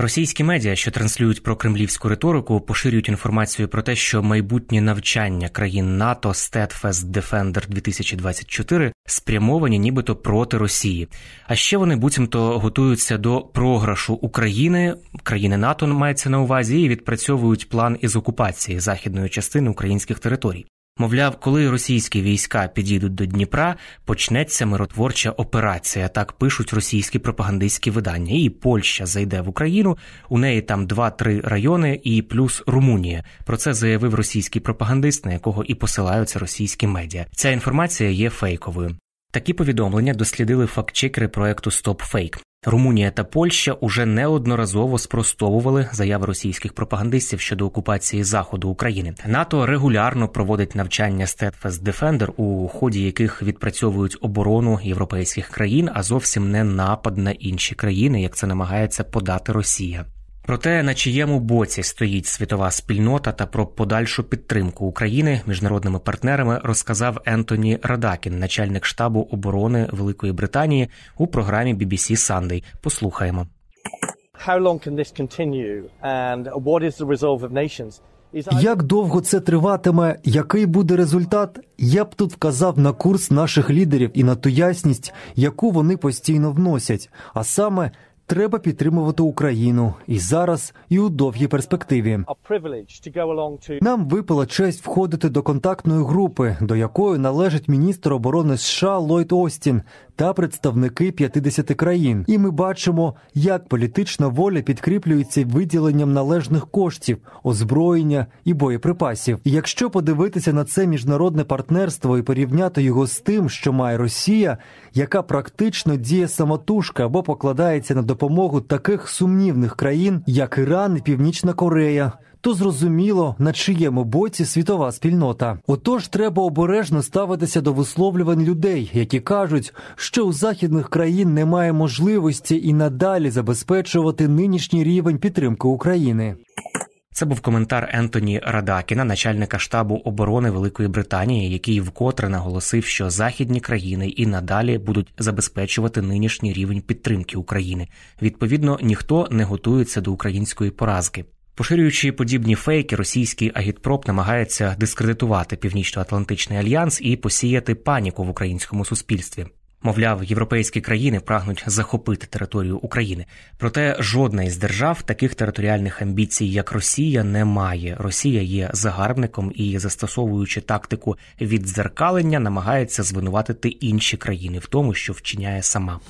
Російські медіа, що транслюють про кремлівську риторику, поширюють інформацію про те, що майбутнє навчання країн НАТО Steadfast Defender 2024 спрямовані нібито проти Росії. А ще вони буцімто готуються до програшу України, країни НАТО мається на увазі, і відпрацьовують план із окупації західної частини українських територій. Мовляв, коли російські війська підійдуть до Дніпра, почнеться миротворча операція. Так пишуть російські пропагандистські видання. І Польща зайде в Україну. У неї там 2-3 райони, і плюс Румунія. Про це заявив російський пропагандист, на якого і посилаються російські медіа. Ця інформація є фейковою. Такі повідомлення дослідили фактчекери проекту StopFake. Румунія та Польща уже неодноразово спростовували заяви російських пропагандистів щодо окупації заходу України. НАТО регулярно проводить навчання Steadfast Defender, у ході яких відпрацьовують оборону європейських країн, а зовсім не напад на інші країни, як це намагається подати Росія. Про те, на чиєму боці стоїть світова спільнота та про подальшу підтримку України міжнародними партнерами, розказав Ентоні Радакін, начальник штабу оборони Великої Британії, у програмі BBC Sunday. Послухаємо. How long can this continue and what is the resolve of nations? Як довго це триватиме? Який буде результат? Я б тут вказав на курс наших лідерів і на ту ясність, яку вони постійно вносять. А саме треба підтримувати Україну і зараз, і у довгій перспективі. Нам випала честь входити до контактної групи, до якої належить міністр оборони США Ллойд Остін та представники 50 країн. І ми бачимо, як політична воля підкріплюється виділенням належних коштів, озброєння і боєприпасів. І якщо подивитися на це міжнародне партнерство і порівняти його з тим, що має Росія, яка практично діє самотужка або покладається на допомогу таких сумнівних країн, як Іран і Північна Корея то зрозуміло, на чиєму боці світова спільнота. Отож, треба обережно ставитися до висловлювань людей, які кажуть, що у західних країн немає можливості і надалі забезпечувати нинішній рівень підтримки України. Це був коментар Ентоні Радакіна, начальника штабу оборони Великої Британії, який вкотре наголосив, що західні країни і надалі будуть забезпечувати нинішній рівень підтримки України. Відповідно, ніхто не готується до української поразки. Поширюючи подібні фейки, російський агітпроп намагається дискредитувати Північно-Атлантичний альянс і посіяти паніку в українському суспільстві. Мовляв, європейські країни прагнуть захопити територію України. Проте жодна із держав таких територіальних амбіцій, як Росія, не має. Росія є загарбником і, застосовуючи тактику віддзеркалення, намагається звинуватити інші країни в тому, що вчиняє сама.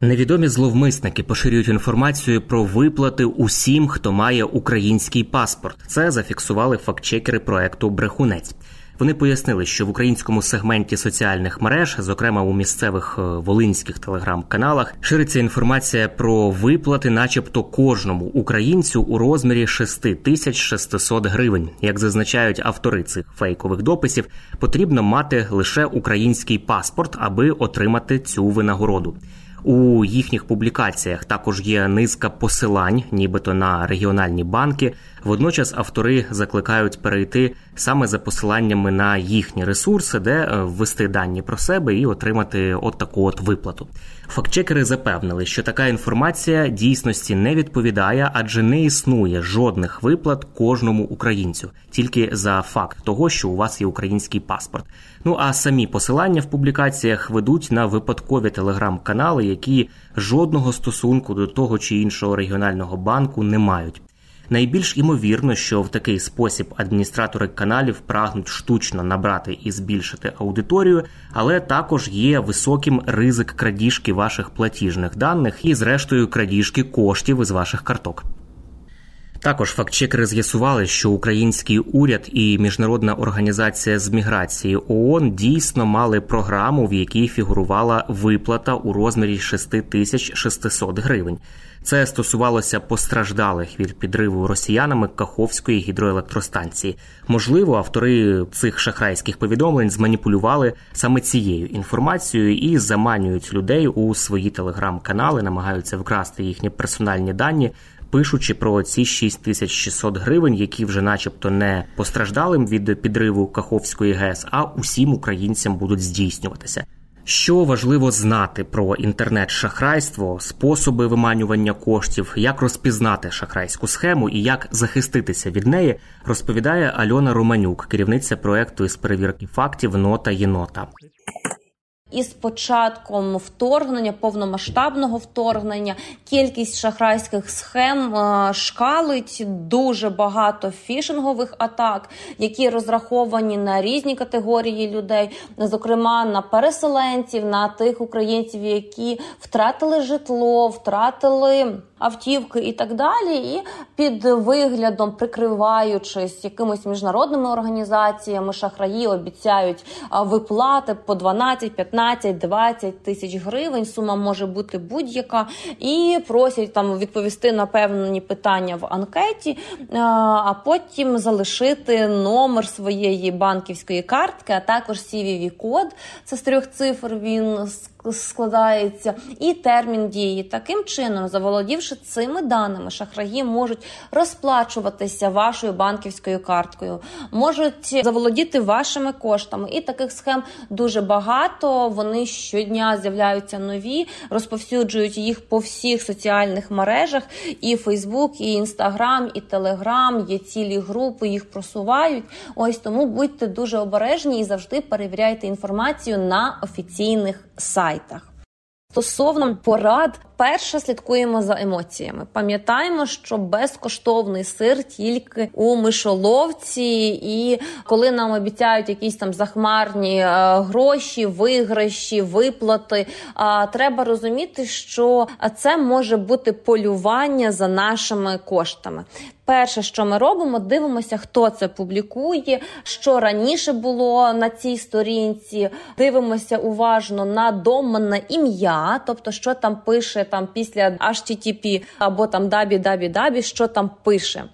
Невідомі зловмисники поширюють інформацію про виплати усім, хто має український паспорт. Це зафіксували фактчекери проекту Брехунець. Вони пояснили, що в українському сегменті соціальних мереж, зокрема у місцевих е, волинських телеграм-каналах, шириться інформація про виплати, начебто кожному українцю у розмірі 6600 гривень. Як зазначають автори цих фейкових дописів, потрібно мати лише український паспорт, аби отримати цю винагороду. У їхніх публікаціях також є низка посилань, нібито на регіональні банки. Водночас автори закликають перейти саме за посиланнями на їхні ресурси, де е, ввести дані про себе і отримати от таку от виплату. Фактчекери запевнили, що така інформація дійсності не відповідає, адже не існує жодних виплат кожному українцю, тільки за факт того, що у вас є український паспорт. Ну а самі посилання в публікаціях ведуть на випадкові телеграм-канали, які жодного стосунку до того чи іншого регіонального банку не мають. Найбільш імовірно, що в такий спосіб адміністратори каналів прагнуть штучно набрати і збільшити аудиторію, але також є високим ризик крадіжки ваших платіжних даних і, зрештою, крадіжки коштів із ваших карток. Також фактчекери з'ясували, що український уряд і міжнародна організація з міграції ООН дійсно мали програму, в якій фігурувала виплата у розмірі 6600 гривень. Це стосувалося постраждалих від підриву росіянами Каховської гідроелектростанції. Можливо, автори цих шахрайських повідомлень зманіпулювали саме цією інформацією і заманюють людей у свої телеграм-канали, намагаються вкрасти їхні персональні дані. Пишучи про ці 6600 гривень, які вже, начебто, не постраждалим від підриву Каховської ГЕС, а усім українцям будуть здійснюватися. Що важливо знати про інтернет-шахрайство, способи виманювання коштів, як розпізнати шахрайську схему і як захиститися від неї, розповідає Альона Романюк, керівниця проекту із перевірки фактів Нота єнота. Із початком вторгнення, повномасштабного вторгнення, кількість шахрайських схем е, шкалить дуже багато фішингових атак, які розраховані на різні категорії людей, зокрема на переселенців, на тих українців, які втратили житло, втратили автівки і так далі. І під виглядом, прикриваючись якимись міжнародними організаціями, шахраї обіцяють виплати по 12, 15, 20 тисяч гривень. Сума може бути будь-яка, і просять там відповісти на певні питання в анкеті, а потім залишити номер своєї банківської картки, а також cvv код Це з трьох цифр. Він складається, і термін дії. Таким чином, заволодівши цими даними, шахраї можуть розплачуватися вашою банківською карткою, можуть заволодіти вашими коштами. І таких схем дуже багато. Вони щодня з'являються нові, розповсюджують їх по всіх соціальних мережах. І Фейсбук, і Інстаграм, і Телеграм, є цілі групи, їх просувають. Ось тому будьте дуже обережні і завжди перевіряйте інформацію на офіційних сайтах. Стосовно порад Перше слідкуємо за емоціями. Пам'ятаємо, що безкоштовний сир тільки у мишоловці, і коли нам обіцяють якісь там захмарні е, гроші, виграші, виплати. Треба розуміти, що це може бути полювання за нашими коштами. Перше, що ми робимо, дивимося, хто це публікує, що раніше було на цій сторінці. Дивимося уважно на доменне ім'я, тобто що там пише там після HTTP або там дабі дабі дабі, що там пише.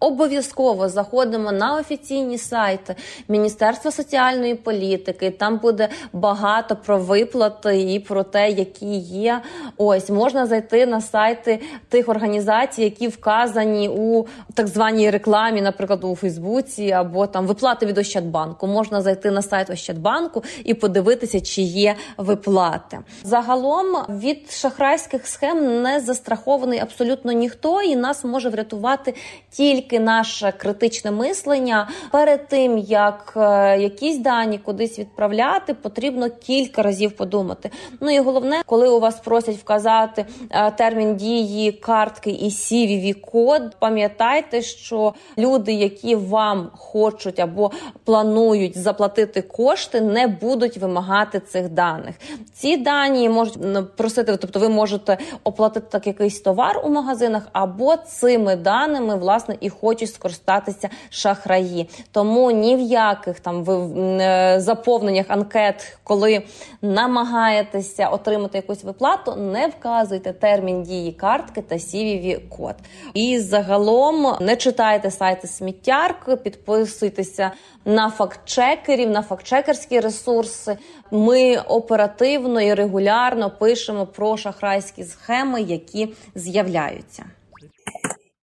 Обов'язково заходимо на офіційні сайти Міністерства соціальної політики. Там буде багато про виплати і про те, які є. Ось можна зайти на сайти тих організацій, які вказані у так званій рекламі, наприклад, у Фейсбуці, або там виплати від Ощадбанку. Можна зайти на сайт Ощадбанку і подивитися, чи є виплати. Загалом від шахрайських схем не застрахований абсолютно ніхто, і нас може врятувати тільки тільки наше критичне мислення перед тим, як е, якісь дані кудись відправляти, потрібно кілька разів подумати. Ну і головне, коли у вас просять вказати е, термін дії картки і cvv код пам'ятайте, що люди, які вам хочуть або планують заплатити кошти, не будуть вимагати цих даних. Ці дані можуть просити, тобто ви можете оплатити так якийсь товар у магазинах, або цими даними власне і хочуть скористатися шахраї. Тому ні в яких там ви е, заповненнях анкет, коли намагаєтеся отримати якусь виплату, не вказуйте термін дії картки та cvv код. І загалом не читайте сайти сміттярки, підписуйтеся на фактчекерів, на фактчекерські ресурси. Ми оперативно і регулярно пишемо про шахрайські схеми, які з'являються.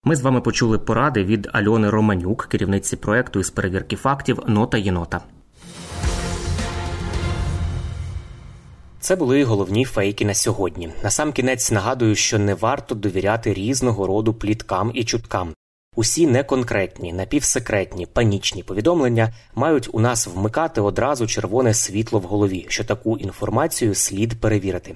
Ми з вами почули поради від Альони Романюк, керівниці проекту із перевірки фактів Нота Єнота. Це були головні фейки на сьогодні. Насамкінець нагадую, що не варто довіряти різного роду пліткам і чуткам. Усі неконкретні, напівсекретні, панічні повідомлення мають у нас вмикати одразу червоне світло в голові, що таку інформацію слід перевірити